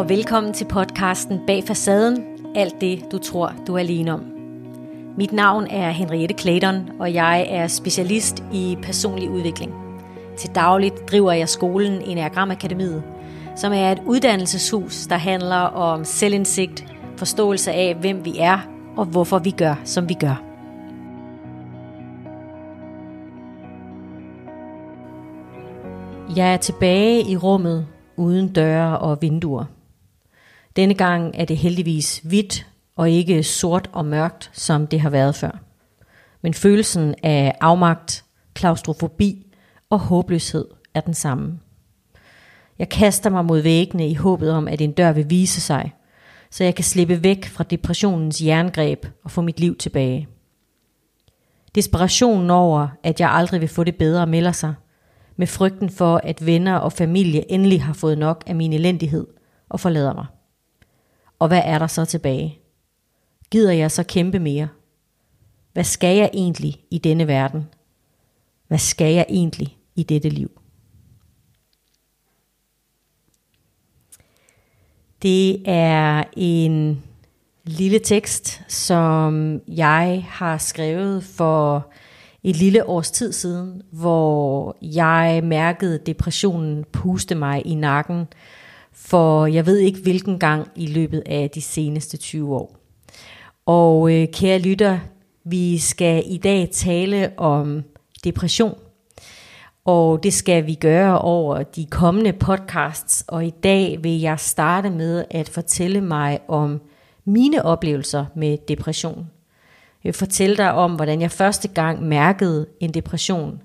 og velkommen til podcasten Bag Facaden, alt det du tror du er alene om. Mit navn er Henriette Clayton, og jeg er specialist i personlig udvikling. Til dagligt driver jeg skolen Enneagram Akademiet, som er et uddannelseshus, der handler om selvindsigt, forståelse af, hvem vi er og hvorfor vi gør, som vi gør. Jeg er tilbage i rummet uden døre og vinduer. Denne gang er det heldigvis hvidt og ikke sort og mørkt, som det har været før. Men følelsen af afmagt, klaustrofobi og håbløshed er den samme. Jeg kaster mig mod væggene i håbet om, at en dør vil vise sig, så jeg kan slippe væk fra depressionens jerngreb og få mit liv tilbage. Desperationen over, at jeg aldrig vil få det bedre, melder sig, med frygten for, at venner og familie endelig har fået nok af min elendighed og forlader mig. Og hvad er der så tilbage? Gider jeg så kæmpe mere? Hvad skal jeg egentlig i denne verden? Hvad skal jeg egentlig i dette liv? Det er en lille tekst, som jeg har skrevet for et lille års tid siden, hvor jeg mærkede depressionen puste mig i nakken, for jeg ved ikke hvilken gang i løbet af de seneste 20 år. Og øh, kære lytter, vi skal i dag tale om depression. Og det skal vi gøre over de kommende podcasts. Og i dag vil jeg starte med at fortælle mig om mine oplevelser med depression. Jeg vil fortælle dig om, hvordan jeg første gang mærkede en depression.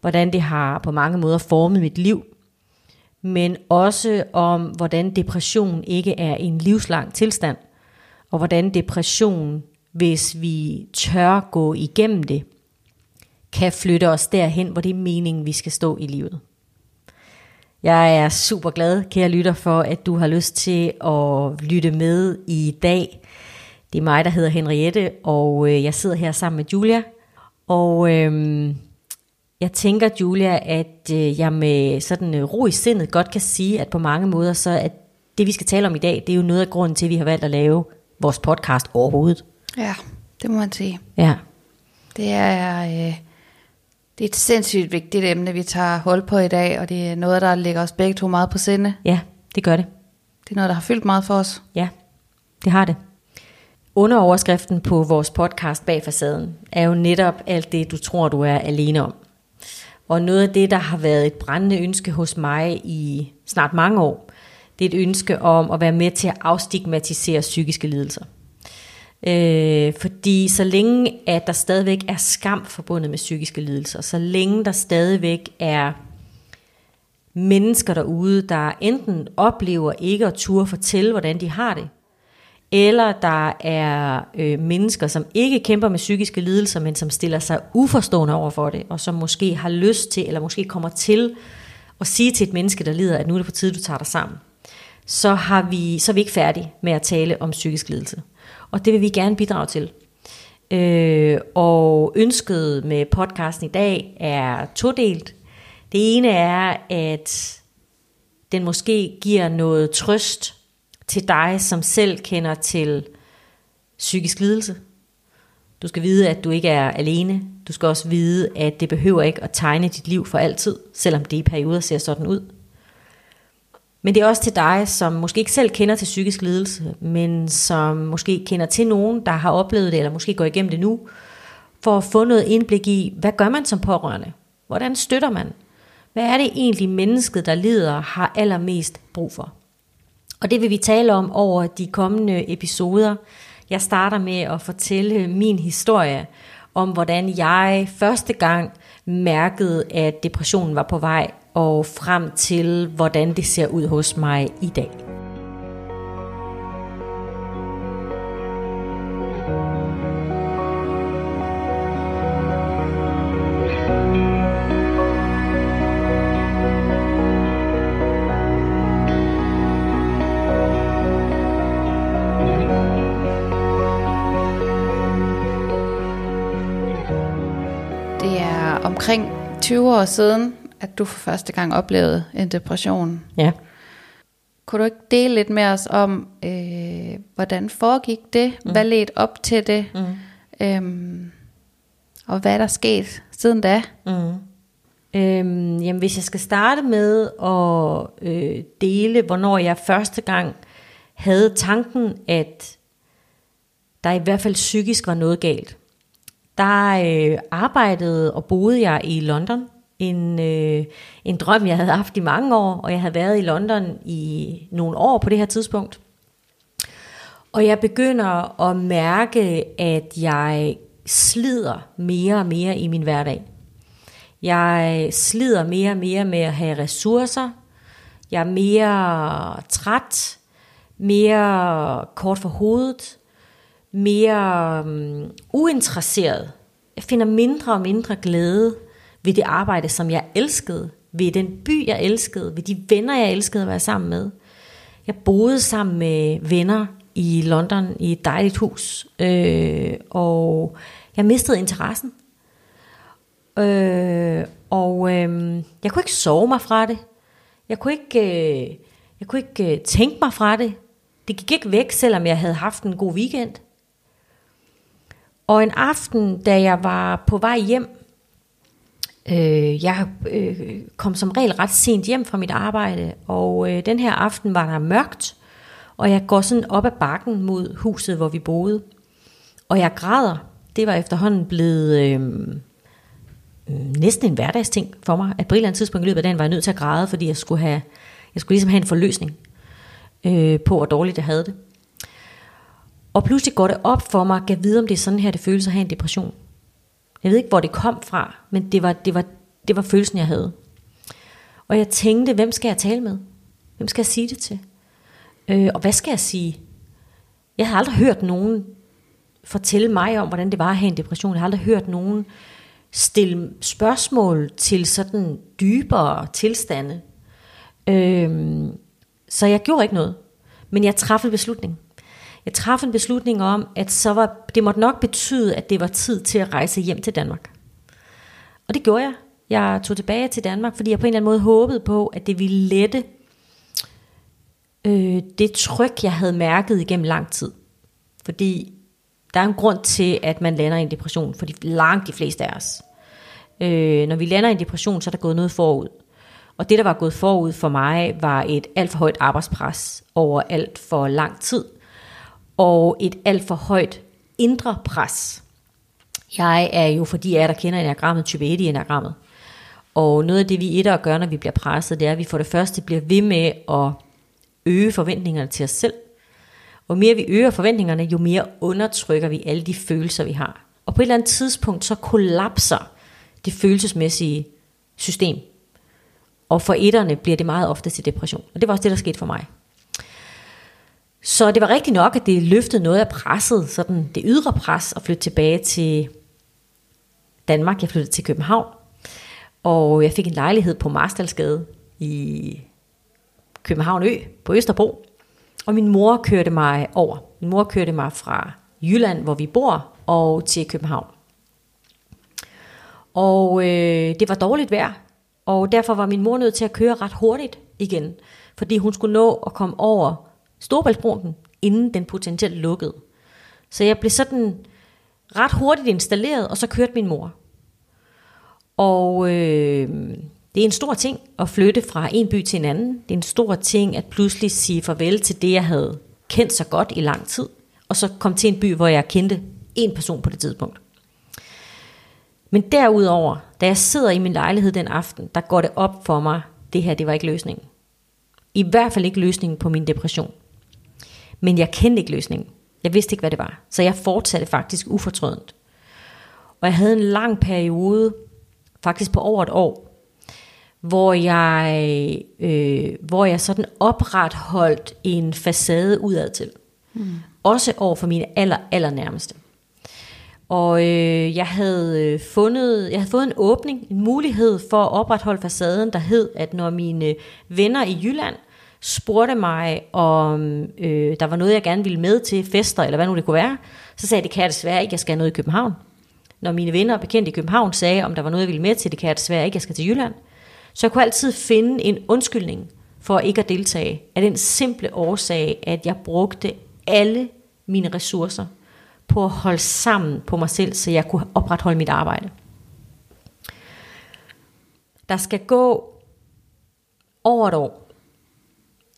Hvordan det har på mange måder formet mit liv. Men også om, hvordan depression ikke er en livslang tilstand. Og hvordan depression, hvis vi tør gå igennem det, kan flytte os derhen, hvor det er meningen, vi skal stå i livet. Jeg er super glad, kære lytter, for at du har lyst til at lytte med i dag. Det er mig, der hedder Henriette, og øh, jeg sidder her sammen med Julia. Og øhm, jeg tænker, Julia, at øh, jeg med sådan øh, ro i sindet godt kan sige, at på mange måder, så at det vi skal tale om i dag, det er jo noget af grunden til, at vi har valgt at lave vores podcast overhovedet. Ja, det må man sige. Ja. Det er, øh, det er et sindssygt vigtigt emne, vi tager hold på i dag, og det er noget, der ligger os begge to meget på sinde. Ja, det gør det. Det er noget, der har fyldt meget for os. Ja, det har det. Underoverskriften på vores podcast Bag Facaden er jo netop alt det, du tror, du er alene om. Og noget af det, der har været et brændende ønske hos mig i snart mange år, det er et ønske om at være med til at afstigmatisere psykiske lidelser. Øh, fordi så længe at der stadigvæk er skam forbundet med psykiske lidelser, så længe der stadigvæk er mennesker derude, der enten oplever ikke at turde fortælle, hvordan de har det, eller der er øh, mennesker, som ikke kæmper med psykiske lidelser, men som stiller sig uforstående over for det, og som måske har lyst til, eller måske kommer til at sige til et menneske, der lider, at nu er det på tide, du tager dig sammen, så, har vi, så er vi ikke færdige med at tale om psykisk lidelse. Og det vil vi gerne bidrage til. Øh, og ønsket med podcasten i dag er todelt. Det ene er, at den måske giver noget trøst til dig, som selv kender til psykisk lidelse. Du skal vide, at du ikke er alene. Du skal også vide, at det behøver ikke at tegne dit liv for altid, selvom det i perioder ser sådan ud. Men det er også til dig, som måske ikke selv kender til psykisk lidelse, men som måske kender til nogen, der har oplevet det, eller måske går igennem det nu, for at få noget indblik i, hvad gør man som pårørende? Hvordan støtter man? Hvad er det egentlig mennesket, der lider, har allermest brug for? Og det vil vi tale om over de kommende episoder. Jeg starter med at fortælle min historie om, hvordan jeg første gang mærkede, at depressionen var på vej, og frem til, hvordan det ser ud hos mig i dag. 20 år siden, at du for første gang oplevede en depression. Ja. kunne du ikke dele lidt med os om, øh, hvordan foregik det? Mm. Hvad ledte op til det? Mm. Øhm, og hvad er der sket siden da? Mm. Øhm, jamen, hvis jeg skal starte med at øh, dele, hvornår jeg første gang havde tanken, at der i hvert fald psykisk var noget galt. Der øh, arbejdede og boede jeg i London. En, øh, en drøm, jeg havde haft i mange år, og jeg havde været i London i nogle år på det her tidspunkt. Og jeg begynder at mærke, at jeg slider mere og mere i min hverdag. Jeg slider mere og mere med at have ressourcer. Jeg er mere træt, mere kort for hovedet, mere um, uinteresseret. Jeg finder mindre og mindre glæde ved det arbejde, som jeg elskede, ved den by, jeg elskede, ved de venner, jeg elskede at være sammen med. Jeg boede sammen med venner i London i et dejligt hus, øh, og jeg mistede interessen. Øh, og øh, jeg kunne ikke sove mig fra det. Jeg kunne ikke, øh, jeg kunne ikke øh, tænke mig fra det. Det gik ikke væk, selvom jeg havde haft en god weekend. Og en aften, da jeg var på vej hjem, øh, jeg øh, kom som regel ret sent hjem fra mit arbejde, og øh, den her aften var der mørkt, og jeg går sådan op ad bakken mod huset, hvor vi boede. Og jeg græder. Det var efterhånden blevet øh, øh næsten en hverdagsting for mig, at på et eller andet tidspunkt i løbet af dagen var jeg nødt til at græde, fordi jeg skulle, have, jeg skulle ligesom have en forløsning øh, på, hvor dårligt jeg havde det. Og pludselig går det op for mig, at jeg vide, om det er sådan her, det føles at have en depression. Jeg ved ikke, hvor det kom fra, men det var, det var, det var følelsen, jeg havde. Og jeg tænkte, hvem skal jeg tale med? Hvem skal jeg sige det til? Øh, og hvad skal jeg sige? Jeg har aldrig hørt nogen fortælle mig om, hvordan det var at have en depression. Jeg har aldrig hørt nogen stille spørgsmål til sådan dybere tilstande. Øh, så jeg gjorde ikke noget. Men jeg træffede en beslutning. Jeg traf en beslutning om, at så var, det måtte nok betyde, at det var tid til at rejse hjem til Danmark. Og det gjorde jeg. Jeg tog tilbage til Danmark, fordi jeg på en eller anden måde håbede på, at det ville lette øh, det tryk, jeg havde mærket igennem lang tid. Fordi der er en grund til, at man lander i en depression, for de, langt de fleste af os. Øh, når vi lander i en depression, så er der gået noget forud. Og det, der var gået forud for mig, var et alt for højt arbejdspres over alt for lang tid. Og et alt for højt indre pres. Jeg er jo, fordi jeg er der kender enagrammet, type 1 i enagrammet. Og noget af det, vi etter gør, når vi bliver presset, det er, at vi for det første bliver ved med at øge forventningerne til os selv. Og mere vi øger forventningerne, jo mere undertrykker vi alle de følelser, vi har. Og på et eller andet tidspunkt, så kollapser det følelsesmæssige system. Og for etterne bliver det meget ofte til depression. Og det var også det, der skete for mig. Så det var rigtigt nok, at det løftede noget af presset, sådan det ydre pres, at flytte tilbage til Danmark. Jeg flyttede til København, og jeg fik en lejlighed på Marstalsgade i København Ø på Østerbro. Og min mor kørte mig over. Min mor kørte mig fra Jylland, hvor vi bor, og til København. Og øh, det var dårligt vejr, og derfor var min mor nødt til at køre ret hurtigt igen, fordi hun skulle nå at komme over Storbæltsbroen, inden den potentielt lukkede. Så jeg blev sådan ret hurtigt installeret, og så kørte min mor. Og øh, det er en stor ting at flytte fra en by til en anden. Det er en stor ting at pludselig sige farvel til det, jeg havde kendt så godt i lang tid, og så komme til en by, hvor jeg kendte en person på det tidspunkt. Men derudover, da jeg sidder i min lejlighed den aften, der går det op for mig, det her, det var ikke løsningen. I hvert fald ikke løsningen på min depression. Men jeg kendte ikke løsningen. Jeg vidste ikke, hvad det var. Så jeg fortsatte faktisk ufortrødent. Og jeg havde en lang periode, faktisk på over et år, hvor jeg, øh, hvor jeg sådan opretholdt en facade udad til. Mm. Også over for mine aller, aller nærmeste. Og øh, jeg havde øh, fundet, jeg havde fået en åbning, en mulighed for at opretholde facaden, der hed, at når mine venner i Jylland spurgte mig, om øh, der var noget, jeg gerne ville med til fester, eller hvad nu det kunne være, så sagde jeg, det kan jeg desværre ikke, jeg skal noget i København. Når mine venner og bekendte i København sagde, om der var noget, jeg ville med til, det kan jeg desværre ikke, jeg skal til Jylland. Så jeg kunne altid finde en undskyldning for ikke at deltage, af den simple årsag, at jeg brugte alle mine ressourcer på at holde sammen på mig selv, så jeg kunne opretholde mit arbejde. Der skal gå over et år,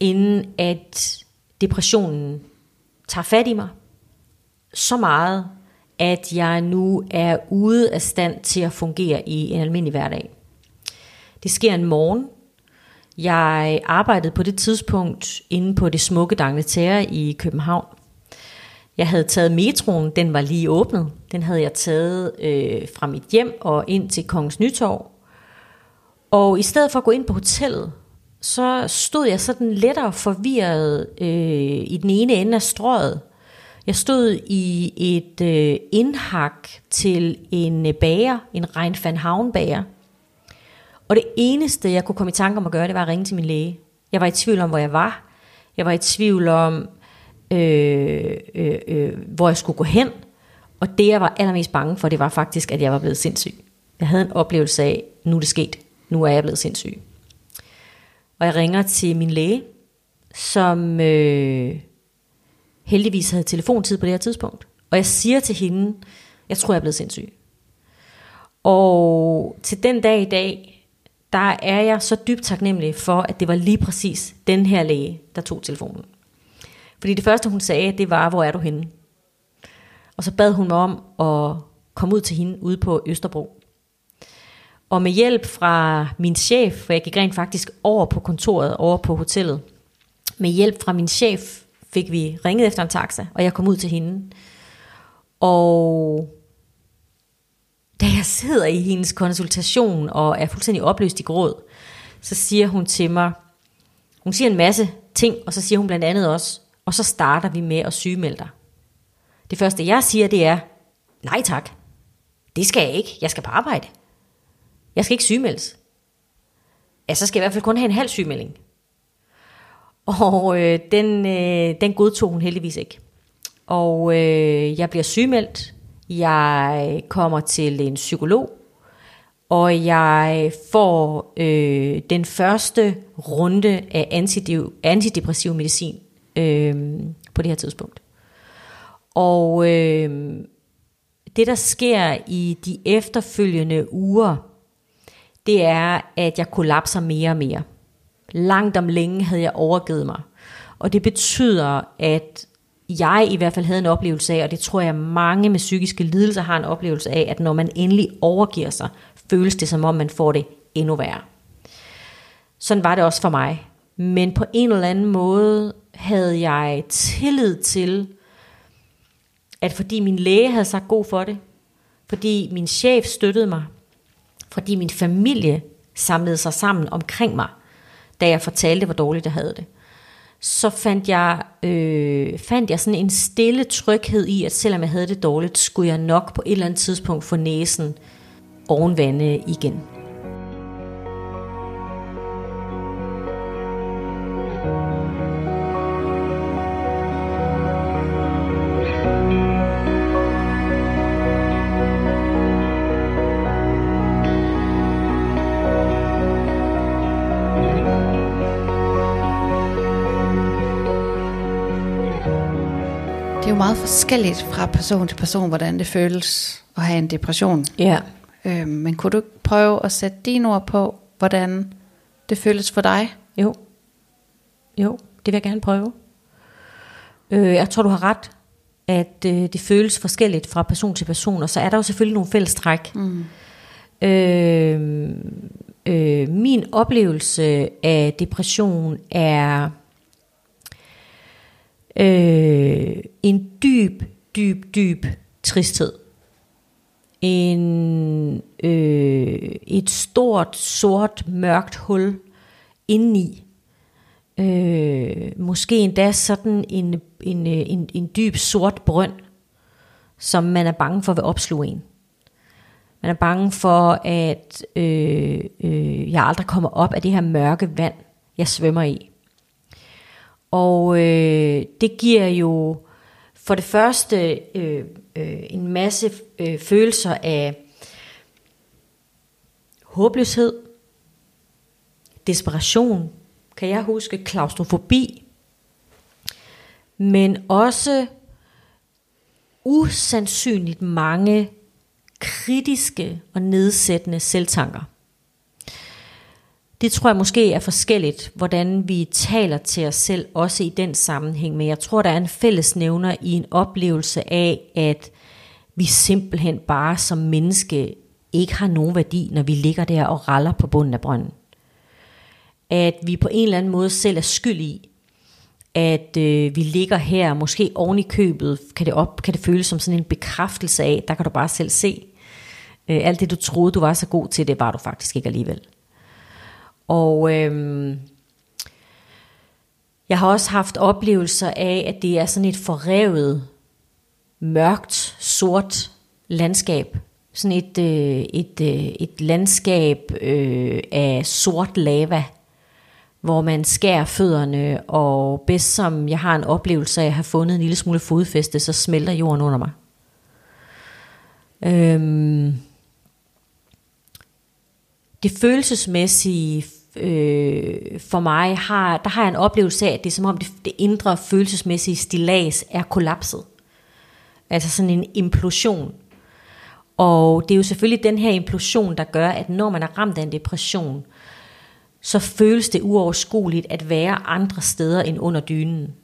inden at depressionen tager fat i mig så meget, at jeg nu er ude af stand til at fungere i en almindelig hverdag. Det sker en morgen. Jeg arbejdede på det tidspunkt inde på det smukke Dangleterre i København. Jeg havde taget metroen, den var lige åbnet. Den havde jeg taget øh, fra mit hjem og ind til Kongens Nytorv. Og i stedet for at gå ind på hotellet, så stod jeg sådan lettere forvirret øh, i den ene ende af strøget. Jeg stod i et øh, indhak til en øh, bager, en Rein van Havn bager. Og det eneste, jeg kunne komme i tanke om at gøre, det var at ringe til min læge. Jeg var i tvivl om, hvor jeg var. Jeg var i tvivl om, øh, øh, øh, hvor jeg skulle gå hen. Og det, jeg var allermest bange for, det var faktisk, at jeg var blevet sindssyg. Jeg havde en oplevelse af, nu er det sket. Nu er jeg blevet sindssyg. Og jeg ringer til min læge, som øh, heldigvis havde telefontid på det her tidspunkt. Og jeg siger til hende, jeg tror, jeg er blevet sindssyg. Og til den dag i dag, der er jeg så dybt taknemmelig for, at det var lige præcis den her læge, der tog telefonen. Fordi det første, hun sagde, det var, hvor er du henne? Og så bad hun mig om at komme ud til hende ude på Østerbro. Og med hjælp fra min chef, for jeg gik rent faktisk over på kontoret, over på hotellet, med hjælp fra min chef fik vi ringet efter en taxa, og jeg kom ud til hende. Og da jeg sidder i hendes konsultation og er fuldstændig opløst i gråd, så siger hun til mig, hun siger en masse ting, og så siger hun blandt andet også, og så starter vi med at sygemelde dig. Det første jeg siger, det er, nej tak, det skal jeg ikke, jeg skal på arbejde. Jeg skal ikke sygemeldes. Ja, så skal jeg i hvert fald kun have en halv sygemelding. Og øh, den, øh, den godtog hun heldigvis ikke. Og øh, jeg bliver sygemeldt. Jeg kommer til en psykolog. Og jeg får øh, den første runde af antidepressiv medicin øh, på det her tidspunkt. Og øh, det der sker i de efterfølgende uger, det er, at jeg kollapser mere og mere. Langt om længe havde jeg overgivet mig. Og det betyder, at jeg i hvert fald havde en oplevelse af, og det tror jeg mange med psykiske lidelser har en oplevelse af, at når man endelig overgiver sig, føles det som om man får det endnu værre. Sådan var det også for mig. Men på en eller anden måde havde jeg tillid til, at fordi min læge havde sagt god for det, fordi min chef støttede mig, fordi min familie samlede sig sammen omkring mig, da jeg fortalte, hvor dårligt jeg havde det, så fandt jeg, øh, fandt jeg sådan en stille tryghed i, at selvom jeg havde det dårligt, skulle jeg nok på et eller andet tidspunkt få næsen ovenvande igen. Forskelligt fra person til person, hvordan det føles at have en depression. Ja. Øhm, men kunne du prøve at sætte dine ord på, hvordan det føles for dig? Jo. Jo, det vil jeg gerne prøve. Øh, jeg tror, du har ret, at øh, det føles forskelligt fra person til person, og så er der jo selvfølgelig nogle fælles træk. Mm. Øh, øh, min oplevelse af depression er øh, en dyb, dyb, dyb tristhed. En, øh, et stort, sort, mørkt hul indeni. Øh, måske endda sådan en, en, en, en dyb sort brønd, som man er bange for vil opsluge en. Man er bange for, at øh, øh, jeg aldrig kommer op af det her mørke vand, jeg svømmer i. Og øh, det giver jo for det første øh, øh, en masse øh, følelser af håbløshed, desperation, kan jeg huske, klaustrofobi, men også usandsynligt mange kritiske og nedsættende selvtanker. Det tror jeg måske er forskelligt, hvordan vi taler til os selv, også i den sammenhæng. Men jeg tror, der er en fællesnævner i en oplevelse af, at vi simpelthen bare som menneske ikke har nogen værdi, når vi ligger der og raller på bunden af brønden. At vi på en eller anden måde selv er skyld i, at øh, vi ligger her, måske oven i købet, kan det, op, kan det føles som sådan en bekræftelse af, der kan du bare selv se, øh, alt det du troede, du var så god til, det var du faktisk ikke alligevel. Og øhm, jeg har også haft oplevelser af, at det er sådan et forrevet, mørkt, sort landskab. Sådan et, øh, et, øh, et landskab øh, af sort lava, hvor man skærer fødderne, og bedst som jeg har en oplevelse af at have fundet en lille smule fodfæste, så smelter jorden under mig. Øhm, det følelsesmæssige øh, for mig, har, der har jeg en oplevelse af, at det er som om det, det indre følelsesmæssige stilas er kollapset. Altså sådan en implosion. Og det er jo selvfølgelig den her implosion, der gør, at når man er ramt af en depression, så føles det uoverskueligt at være andre steder end under dynen.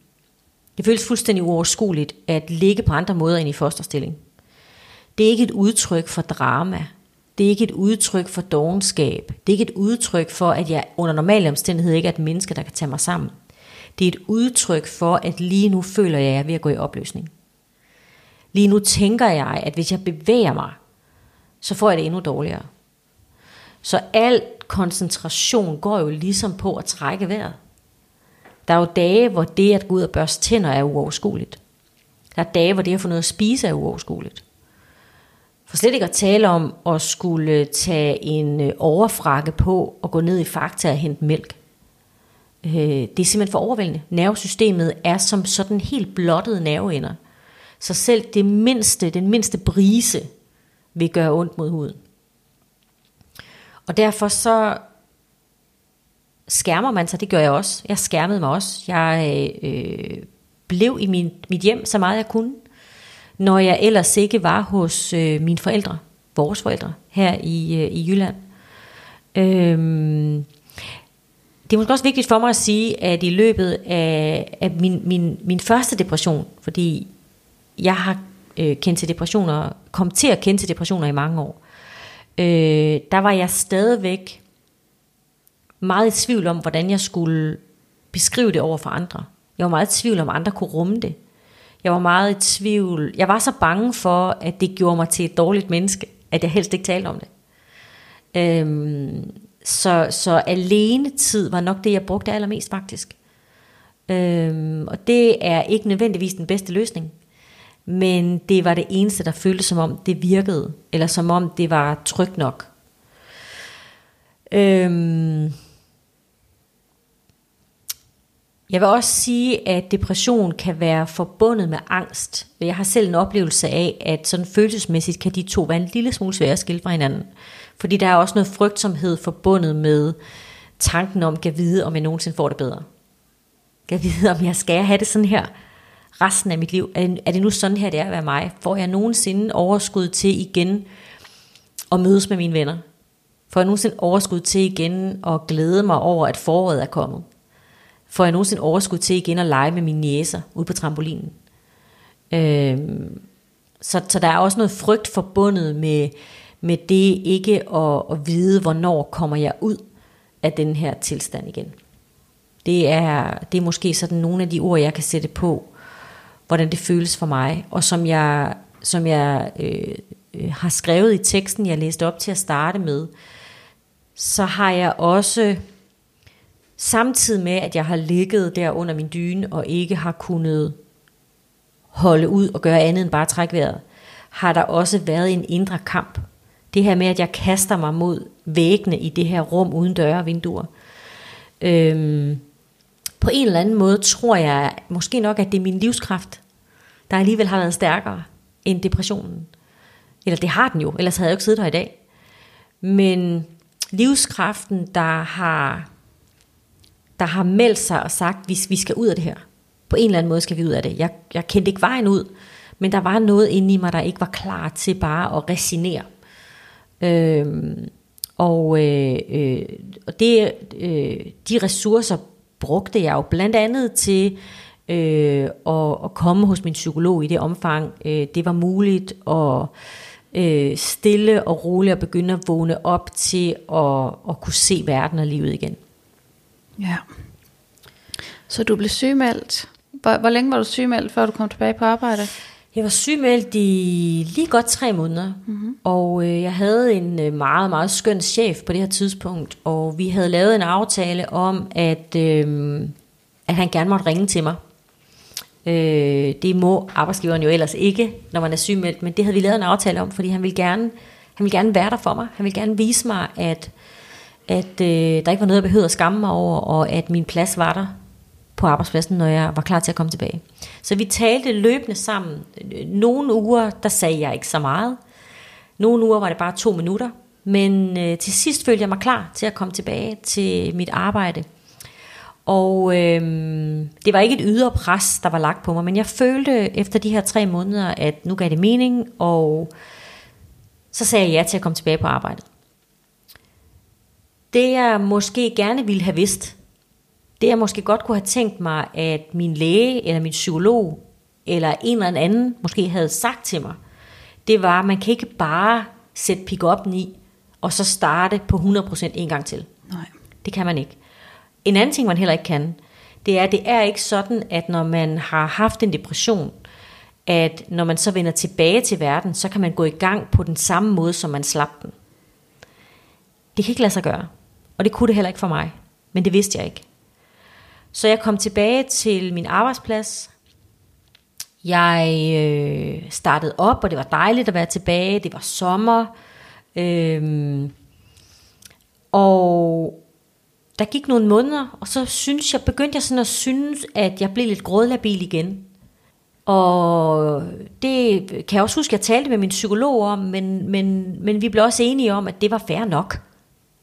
Det føles fuldstændig uoverskueligt at ligge på andre måder end i fosterstilling. Det er ikke et udtryk for drama. Det er ikke et udtryk for dogenskab. Det er ikke et udtryk for, at jeg under normale omstændigheder ikke er et menneske, der kan tage mig sammen. Det er et udtryk for, at lige nu føler jeg, at jeg er ved at gå i opløsning. Lige nu tænker jeg, at hvis jeg bevæger mig, så får jeg det endnu dårligere. Så al koncentration går jo ligesom på at trække vejret. Der er jo dage, hvor det at gå ud og børste tænder er uoverskueligt. Der er dage, hvor det at få noget at spise er uoverskueligt. For slet ikke at tale om at skulle tage en øh, overfrakke på og gå ned i Fakta og hente mælk. Øh, det er simpelthen for overvældende. Nervesystemet er som sådan helt blottet nerveender. Så selv det mindste, den mindste brise vil gøre ondt mod huden. Og derfor så skærmer man sig, det gør jeg også. Jeg skærmede mig også. Jeg øh, øh blev i min, mit hjem så meget jeg kunne når jeg ellers ikke var hos øh, mine forældre, vores forældre, her i, øh, i Jylland. Øhm, det er måske også vigtigt for mig at sige, at i løbet af, af min, min, min første depression, fordi jeg har øh, kendt til depressioner, kom til at kende til depressioner i mange år, øh, der var jeg stadigvæk meget i tvivl om, hvordan jeg skulle beskrive det over for andre. Jeg var meget i tvivl om, andre kunne rumme det. Jeg var meget i tvivl. Jeg var så bange for, at det gjorde mig til et dårligt menneske, at jeg helst ikke talte om det. Øhm, så, så alene tid var nok det, jeg brugte allermest faktisk. Øhm, og det er ikke nødvendigvis den bedste løsning. Men det var det eneste, der føltes som om det virkede. Eller som om det var trygt nok. Øhm, jeg vil også sige, at depression kan være forbundet med angst. Jeg har selv en oplevelse af, at sådan følelsesmæssigt kan de to være en lille smule svære at skille fra hinanden. Fordi der er også noget frygtsomhed forbundet med tanken om, at vide, om jeg nogensinde får det bedre. Kan vide, om jeg skal have det sådan her resten af mit liv. Er det nu sådan her, det er at være mig? Får jeg nogensinde overskud til igen at mødes med mine venner? Får jeg nogensinde overskud til igen at glæde mig over, at foråret er kommet? Får jeg nogensinde overskud til igen at lege med mine næser ude på trampolinen. Øh, så, så der er også noget frygt forbundet med, med det ikke at, at vide, hvornår kommer jeg ud af den her tilstand igen. Det er, det er måske sådan nogle af de ord, jeg kan sætte på, hvordan det føles for mig, og som jeg, som jeg øh, øh har skrevet i teksten, jeg læste op til at starte med, så har jeg også Samtidig med, at jeg har ligget der under min dyne og ikke har kunnet holde ud og gøre andet end bare trække vejret, har der også været en indre kamp. Det her med, at jeg kaster mig mod væggene i det her rum uden døre og vinduer. Øhm, på en eller anden måde tror jeg måske nok, at det er min livskraft, der alligevel har været stærkere end depressionen. Eller det har den jo, ellers havde jeg jo ikke siddet her i dag. Men livskraften, der har der har meldt sig og sagt, at vi, vi skal ud af det her. På en eller anden måde skal vi ud af det. Jeg, jeg kendte ikke vejen ud, men der var noget inde i mig, der ikke var klar til bare at resignere. Øhm, og øh, øh, det, øh, de ressourcer brugte jeg jo blandt andet til øh, at, at komme hos min psykolog i det omfang, øh, det var muligt, og øh, stille og roligt at begynde at vågne op til at, at kunne se verden og livet igen. Ja. Så du blev sygemeldt. Hvor, hvor længe var du sygemeldt, før du kom tilbage på arbejde? Jeg var sygemeldt i lige godt tre måneder, mm-hmm. og øh, jeg havde en øh, meget, meget skøn chef på det her tidspunkt, og vi havde lavet en aftale om, at, øh, at han gerne måtte ringe til mig. Øh, det må arbejdsgiveren jo ellers ikke, når man er sygemeldt, men det havde vi lavet en aftale om, fordi han ville gerne, han ville gerne være der for mig. Han ville gerne vise mig, at, at øh, der ikke var noget, jeg behøvede at skamme mig over, og at min plads var der på arbejdspladsen, når jeg var klar til at komme tilbage. Så vi talte løbende sammen. Nogle uger, der sagde jeg ikke så meget. Nogle uger var det bare to minutter. Men øh, til sidst følte jeg mig klar til at komme tilbage til mit arbejde. Og øh, det var ikke et ydre pres, der var lagt på mig, men jeg følte efter de her tre måneder, at nu gav det mening, og så sagde jeg ja til at komme tilbage på arbejdet. Det jeg måske gerne ville have vidst, det jeg måske godt kunne have tænkt mig, at min læge eller min psykolog eller en eller anden måske havde sagt til mig, det var, at man kan ikke bare sætte pick-up'en i, og så starte på 100% en gang til. Nej. Det kan man ikke. En anden ting, man heller ikke kan, det er, at det er ikke sådan, at når man har haft en depression, at når man så vender tilbage til verden, så kan man gå i gang på den samme måde, som man slap den. Det kan ikke lade sig gøre. Og det kunne det heller ikke for mig. Men det vidste jeg ikke. Så jeg kom tilbage til min arbejdsplads. Jeg øh, startede op, og det var dejligt at være tilbage. Det var sommer. Øhm, og der gik nogle måneder, og så synes jeg, begyndte jeg sådan at synes, at jeg blev lidt grådlabil igen. Og det kan jeg også huske, at jeg talte med min psykolog om, men, men, men vi blev også enige om, at det var fair nok.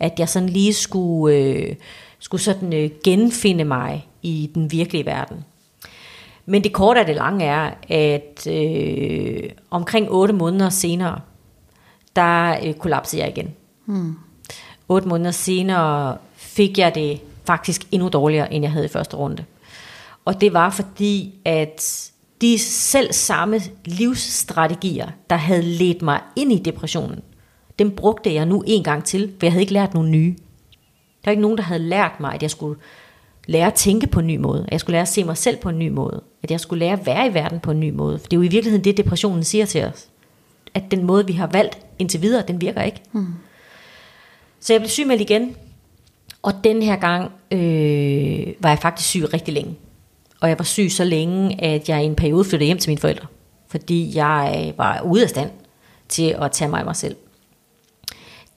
At jeg sådan lige skulle, øh, skulle sådan øh, genfinde mig i den virkelige verden. Men det korte af det lange er, at øh, omkring 8 måneder senere, der øh, kollapsede jeg igen. Hmm. 8 måneder senere fik jeg det faktisk endnu dårligere, end jeg havde i første runde. Og det var fordi, at de selv samme livsstrategier, der havde ledt mig ind i depressionen, dem brugte jeg nu en gang til, for jeg havde ikke lært nogle nye. Der var ikke nogen, der havde lært mig, at jeg skulle lære at tænke på en ny måde, at jeg skulle lære at se mig selv på en ny måde, at jeg skulle lære at være i verden på en ny måde. For det er jo i virkeligheden det, depressionen siger til os. At den måde, vi har valgt indtil videre, den virker ikke. Hmm. Så jeg blev sygemeldt igen, og den her gang øh, var jeg faktisk syg rigtig længe. Og jeg var syg så længe, at jeg i en periode flyttede hjem til mine forældre. Fordi jeg var ude af stand til at tage mig af mig selv.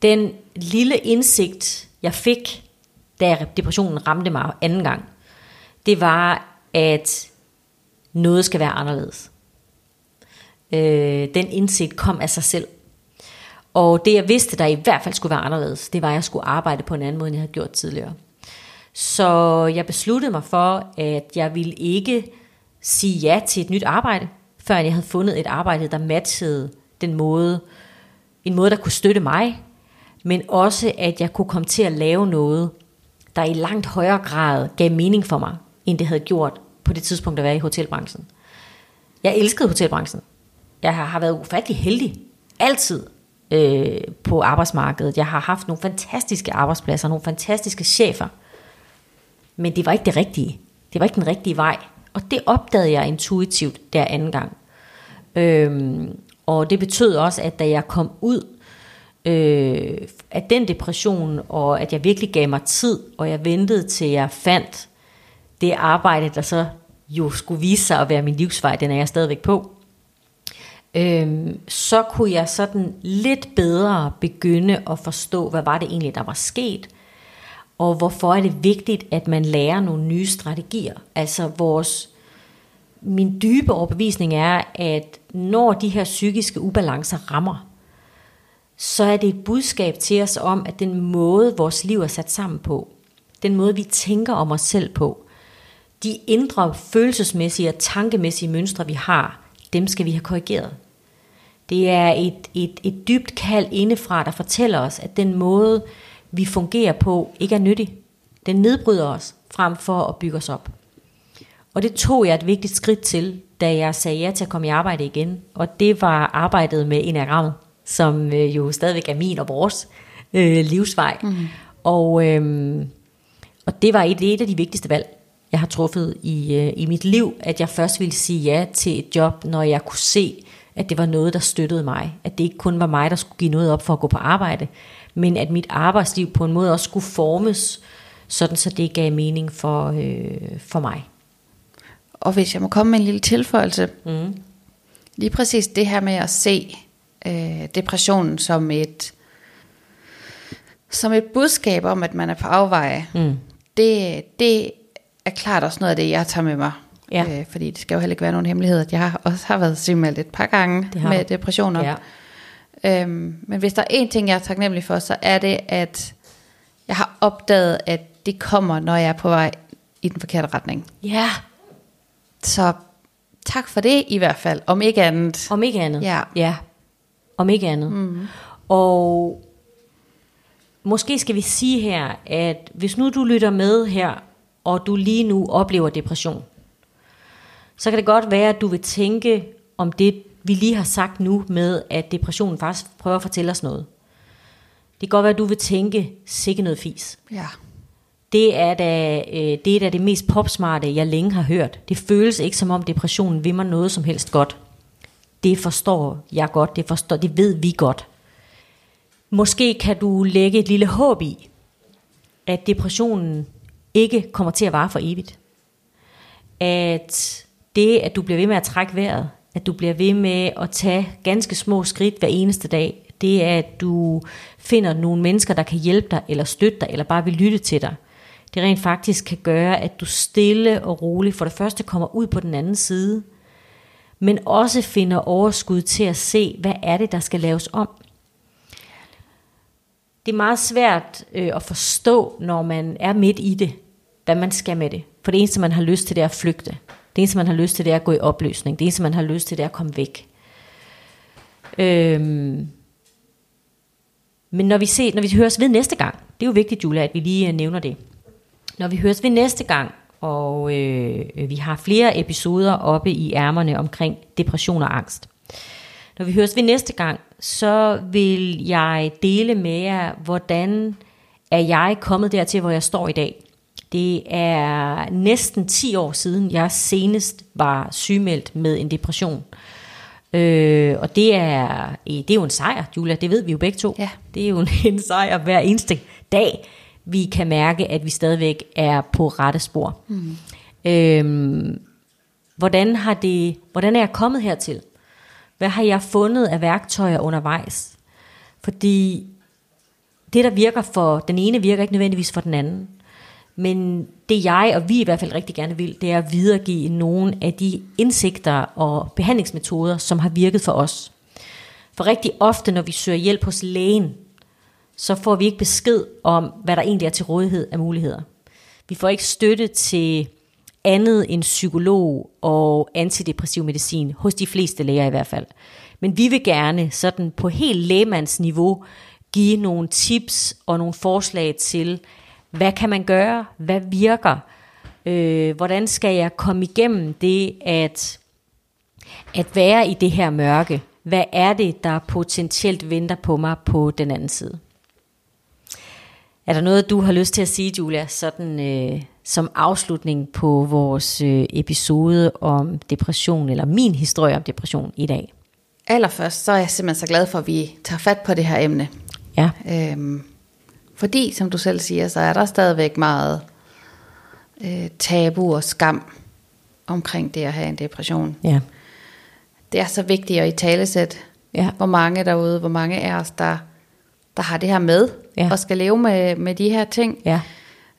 Den lille indsigt, jeg fik, da depressionen ramte mig anden gang, det var, at noget skal være anderledes. Øh, den indsigt kom af sig selv. Og det jeg vidste, der i hvert fald skulle være anderledes, det var, at jeg skulle arbejde på en anden måde, end jeg havde gjort tidligere. Så jeg besluttede mig for, at jeg ville ikke sige ja til et nyt arbejde, før jeg havde fundet et arbejde, der matchede den måde, en måde, der kunne støtte mig, men også, at jeg kunne komme til at lave noget, der i langt højere grad gav mening for mig, end det havde gjort på det tidspunkt at være i hotelbranchen. Jeg elskede hotelbranchen. Jeg har været ufattelig heldig. Altid øh, på arbejdsmarkedet. Jeg har haft nogle fantastiske arbejdspladser, nogle fantastiske chefer. Men det var ikke det rigtige. Det var ikke den rigtige vej. Og det opdagede jeg intuitivt der anden gang. Øhm, og det betød også, at da jeg kom ud øh, af den depression, og at jeg virkelig gav mig tid, og jeg ventede til jeg fandt det arbejde, der så jo skulle vise sig at være min livsvej, den er jeg stadigvæk på, øh, så kunne jeg sådan lidt bedre begynde at forstå, hvad var det egentlig, der var sket, og hvorfor er det vigtigt, at man lærer nogle nye strategier. Altså vores, min dybe overbevisning er, at når de her psykiske ubalancer rammer, så er det et budskab til os om, at den måde, vores liv er sat sammen på, den måde, vi tænker om os selv på, de indre følelsesmæssige og tankemæssige mønstre, vi har, dem skal vi have korrigeret. Det er et, et, et dybt kald indefra, der fortæller os, at den måde, vi fungerer på, ikke er nyttig. Den nedbryder os, frem for at bygge os op. Og det tog jeg et vigtigt skridt til, da jeg sagde ja til at komme i arbejde igen. Og det var arbejdet med enagrammet, som øh, jo stadigvæk er min og vores øh, livsvej. Mm. Og, øh, og det var et, et af de vigtigste valg, jeg har truffet i, øh, i mit liv, at jeg først ville sige ja til et job, når jeg kunne se, at det var noget, der støttede mig. At det ikke kun var mig, der skulle give noget op for at gå på arbejde, men at mit arbejdsliv på en måde også skulle formes, sådan så det gav mening for, øh, for mig. Og hvis jeg må komme med en lille tilføjelse, mm. lige præcis det her med at se øh, depressionen som et som et budskab om, at man er på afveje, mm. det, det er klart også noget af det, jeg tager med mig. Ja. Øh, fordi det skal jo heller ikke være nogen hemmelighed, at jeg også har været sygemeldt et par gange med du. depressioner. Ja. Øhm, men hvis der er en ting, jeg er taknemmelig for, så er det, at jeg har opdaget, at det kommer, når jeg er på vej i den forkerte retning. Ja. Så tak for det i hvert fald, om ikke andet. Om ikke andet. Ja. ja. Om ikke andet. Mm. Og måske skal vi sige her, at hvis nu du lytter med her, og du lige nu oplever depression, så kan det godt være, at du vil tænke om det, vi lige har sagt nu med, at depressionen faktisk prøver at fortælle os noget. Det kan godt være, at du vil tænke, sikke noget fis. Ja. Det er, da, øh, det er da det mest popsmarte, jeg længe har hørt. Det føles ikke som om depressionen vil mig noget som helst godt. Det forstår jeg godt, det, forstår, det ved vi godt. Måske kan du lægge et lille håb i, at depressionen ikke kommer til at vare for evigt. At det, at du bliver ved med at trække vejret, at du bliver ved med at tage ganske små skridt hver eneste dag, det er, at du finder nogle mennesker, der kan hjælpe dig, eller støtte dig, eller bare vil lytte til dig. Det rent faktisk kan gøre, at du stille og roligt for det første kommer ud på den anden side, men også finder overskud til at se, hvad er det, der skal laves om. Det er meget svært øh, at forstå, når man er midt i det, hvad man skal med det. For det eneste, man har lyst til, det er at flygte. Det eneste, man har lyst til, det er at gå i opløsning. Det eneste, man har lyst til, det er at komme væk. Øhm. Men når vi, ser, når vi høres ved næste gang, det er jo vigtigt, Julia, at vi lige øh, nævner det. Når vi høres ved næste gang, og øh, vi har flere episoder oppe i ærmerne omkring depression og angst. Når vi høres ved næste gang, så vil jeg dele med jer, hvordan er jeg kommet dertil, hvor jeg står i dag. Det er næsten 10 år siden, jeg senest var sygemeldt med en depression. Øh, og det er, det er jo en sejr, Julia, det ved vi jo begge to. Ja. Det er jo en, en sejr hver eneste dag, vi kan mærke, at vi stadigvæk er på rette spor. Mm. Øh, hvordan, har det, hvordan er jeg kommet hertil? Hvad har jeg fundet af værktøjer undervejs? Fordi det, der virker for den ene, virker ikke nødvendigvis for den anden. Men det jeg og vi i hvert fald rigtig gerne vil, det er at videregive nogle af de indsigter og behandlingsmetoder, som har virket for os. For rigtig ofte, når vi søger hjælp hos lægen, så får vi ikke besked om, hvad der egentlig er til rådighed af muligheder. Vi får ikke støtte til andet end psykolog og antidepressiv medicin, hos de fleste læger i hvert fald. Men vi vil gerne sådan på helt lægemandsniveau give nogle tips og nogle forslag til, hvad kan man gøre? Hvad virker? Øh, hvordan skal jeg komme igennem det at, at være i det her mørke? Hvad er det, der potentielt venter på mig på den anden side? Er der noget, du har lyst til at sige, Julia, sådan øh, som afslutning på vores øh, episode om depression, eller min historie om depression i dag? Allerførst, så er jeg simpelthen så glad for, at vi tager fat på det her emne. Ja. Øhm, fordi, som du selv siger, så er der stadigvæk meget øh, tabu og skam omkring det at have en depression. Ja. Det er så vigtigt at i talesæt, ja. hvor mange derude, hvor mange af os, der, der har det her med, ja. og skal leve med, med de her ting. Ja.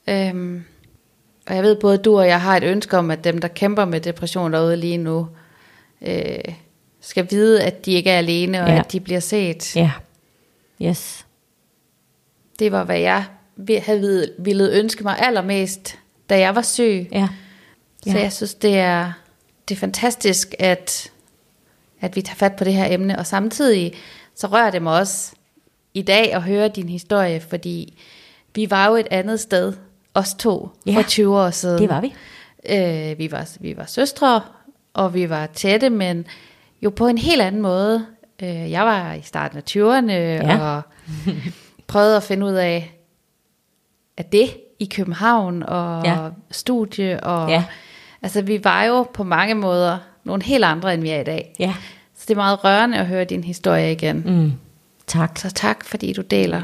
Øhm, og jeg ved, både du og jeg har et ønske om, at dem, der kæmper med depression derude lige nu, øh, skal vide, at de ikke er alene, og ja. at de bliver set. Ja. Yes. Det var, hvad jeg havde ville ønske mig allermest, da jeg var syg. Ja. Så jeg synes, det er, det er fantastisk, at, at vi tager fat på det her emne, og samtidig så rører det mig også i dag at høre din historie, fordi vi var jo et andet sted, os to, Ja, for 20 år siden. det var vi. Øh, vi, var, vi var søstre, og vi var tætte, men jo på en helt anden måde. Øh, jeg var i starten af 20'erne, Ja. og prøvede at finde ud af, at det i København, og Ja. studie, og Ja. altså vi var jo på mange måder nogle helt andre, end vi er i dag. Ja. Så det er meget rørende at høre din historie igen. Mm. Tak. Så tak, fordi du deler.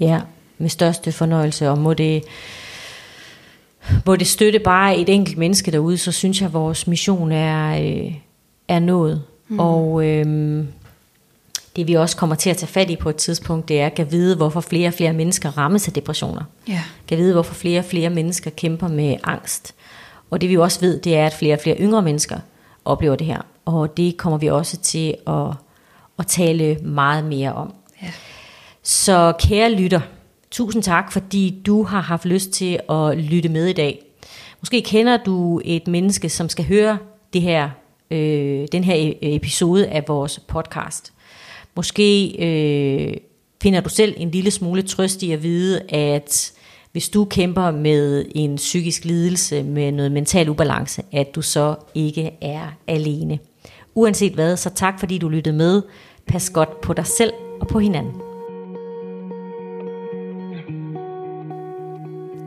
Ja, med største fornøjelse, og må det, må det støtte bare et enkelt menneske derude, så synes jeg, at vores mission er, øh, er nået. Mm. Og øh, det vi også kommer til at tage fat i på et tidspunkt, det er at vide, hvorfor flere og flere mennesker rammes af depressioner. Ja. Kan vide, hvorfor flere og flere mennesker kæmper med angst. Og det vi også ved, det er, at flere og flere yngre mennesker oplever det her. Og det kommer vi også til at, at tale meget mere om. Ja. Så kære lytter, tusind tak, fordi du har haft lyst til at lytte med i dag. Måske kender du et menneske, som skal høre det her, øh, den her e-, episode af vores podcast. Måske øh, finder du selv en lille smule trøst i at vide, at hvis du kæmper med en psykisk lidelse, med noget mental ubalance, at du så ikke er alene. Uanset hvad, så tak fordi du lyttede med. Pas godt på dig selv og på hinanden.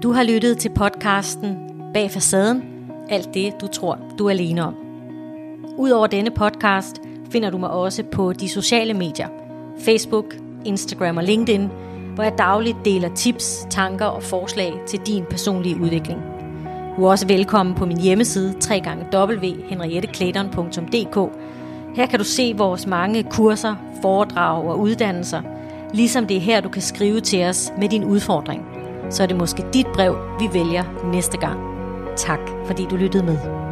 Du har lyttet til podcasten Bag facaden. Alt det, du tror, du er alene om. Udover denne podcast finder du mig også på de sociale medier. Facebook, Instagram og LinkedIn, hvor jeg dagligt deler tips, tanker og forslag til din personlige udvikling. Du er også velkommen på min hjemmeside www.henrietteklæderen.dk. Her kan du se vores mange kurser, foredrag og uddannelser, ligesom det er her, du kan skrive til os med din udfordring. Så er det måske dit brev, vi vælger næste gang. Tak, fordi du lyttede med.